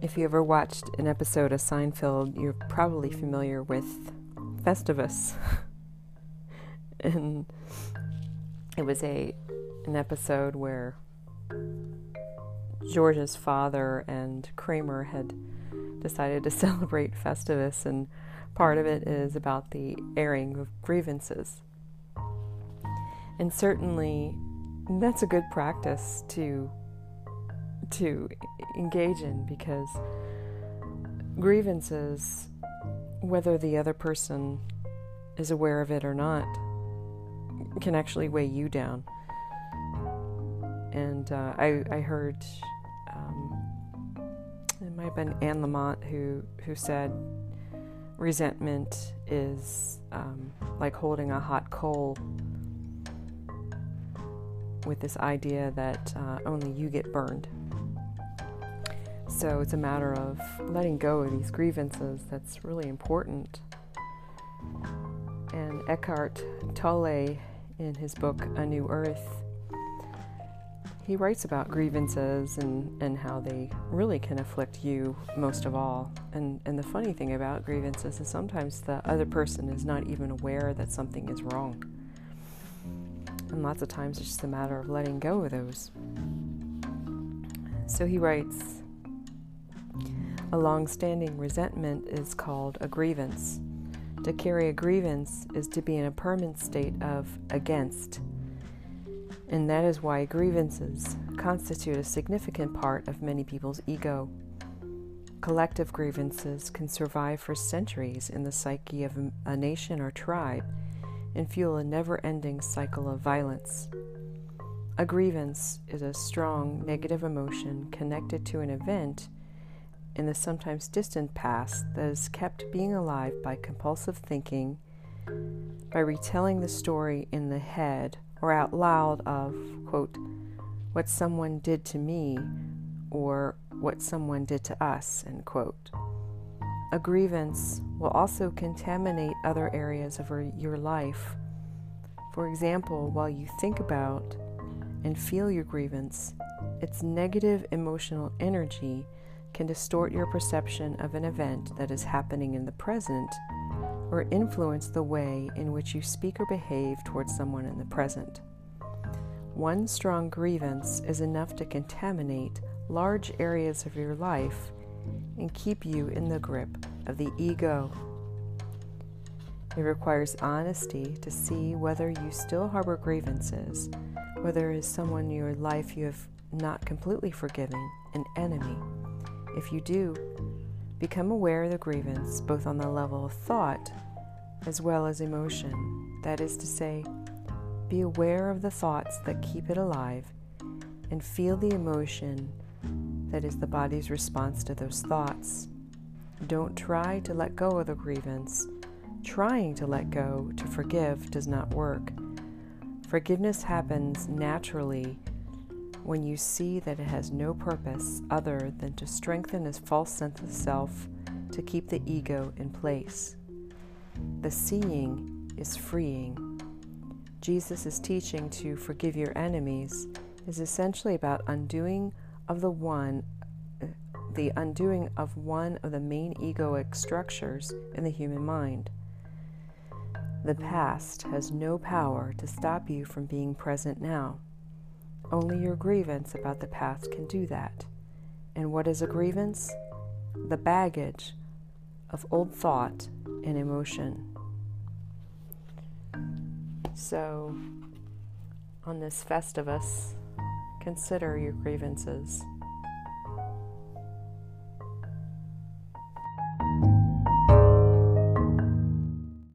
If you ever watched an episode of Seinfeld, you're probably familiar with Festivus. and it was a an episode where George's father and Kramer had decided to celebrate Festivus, and part of it is about the airing of grievances. And certainly, that's a good practice to to engage in because grievances, whether the other person is aware of it or not, can actually weigh you down. And uh, I, I heard um, it might have been Anne Lamott who who said resentment is um, like holding a hot coal with this idea that uh, only you get burned. So it's a matter of letting go of these grievances that's really important. And Eckhart Tolle, in his book A New Earth, he writes about grievances and, and how they really can afflict you most of all. And, and the funny thing about grievances is sometimes the other person is not even aware that something is wrong. And lots of times it's just a matter of letting go of those. So he writes a long standing resentment is called a grievance. To carry a grievance is to be in a permanent state of against. And that is why grievances constitute a significant part of many people's ego. Collective grievances can survive for centuries in the psyche of a nation or tribe and fuel a never ending cycle of violence. A grievance is a strong negative emotion connected to an event in the sometimes distant past that is kept being alive by compulsive thinking, by retelling the story in the head or out loud of, quote, what someone did to me or what someone did to us, end quote. A grievance will also contaminate other areas of your life. For example, while you think about and feel your grievance, its negative emotional energy can distort your perception of an event that is happening in the present or influence the way in which you speak or behave towards someone in the present. One strong grievance is enough to contaminate large areas of your life and keep you in the grip of the ego. It requires honesty to see whether you still harbor grievances, whether it is someone in your life you have not completely forgiven, an enemy if you do, become aware of the grievance both on the level of thought as well as emotion. That is to say, be aware of the thoughts that keep it alive and feel the emotion that is the body's response to those thoughts. Don't try to let go of the grievance. Trying to let go, to forgive, does not work. Forgiveness happens naturally when you see that it has no purpose other than to strengthen a false sense of self to keep the ego in place. The seeing is freeing. Jesus' is teaching to forgive your enemies is essentially about undoing of the one the undoing of one of the main egoic structures in the human mind. The past has no power to stop you from being present now. Only your grievance about the past can do that. And what is a grievance? The baggage of old thought and emotion. So, on this Festivus, consider your grievances.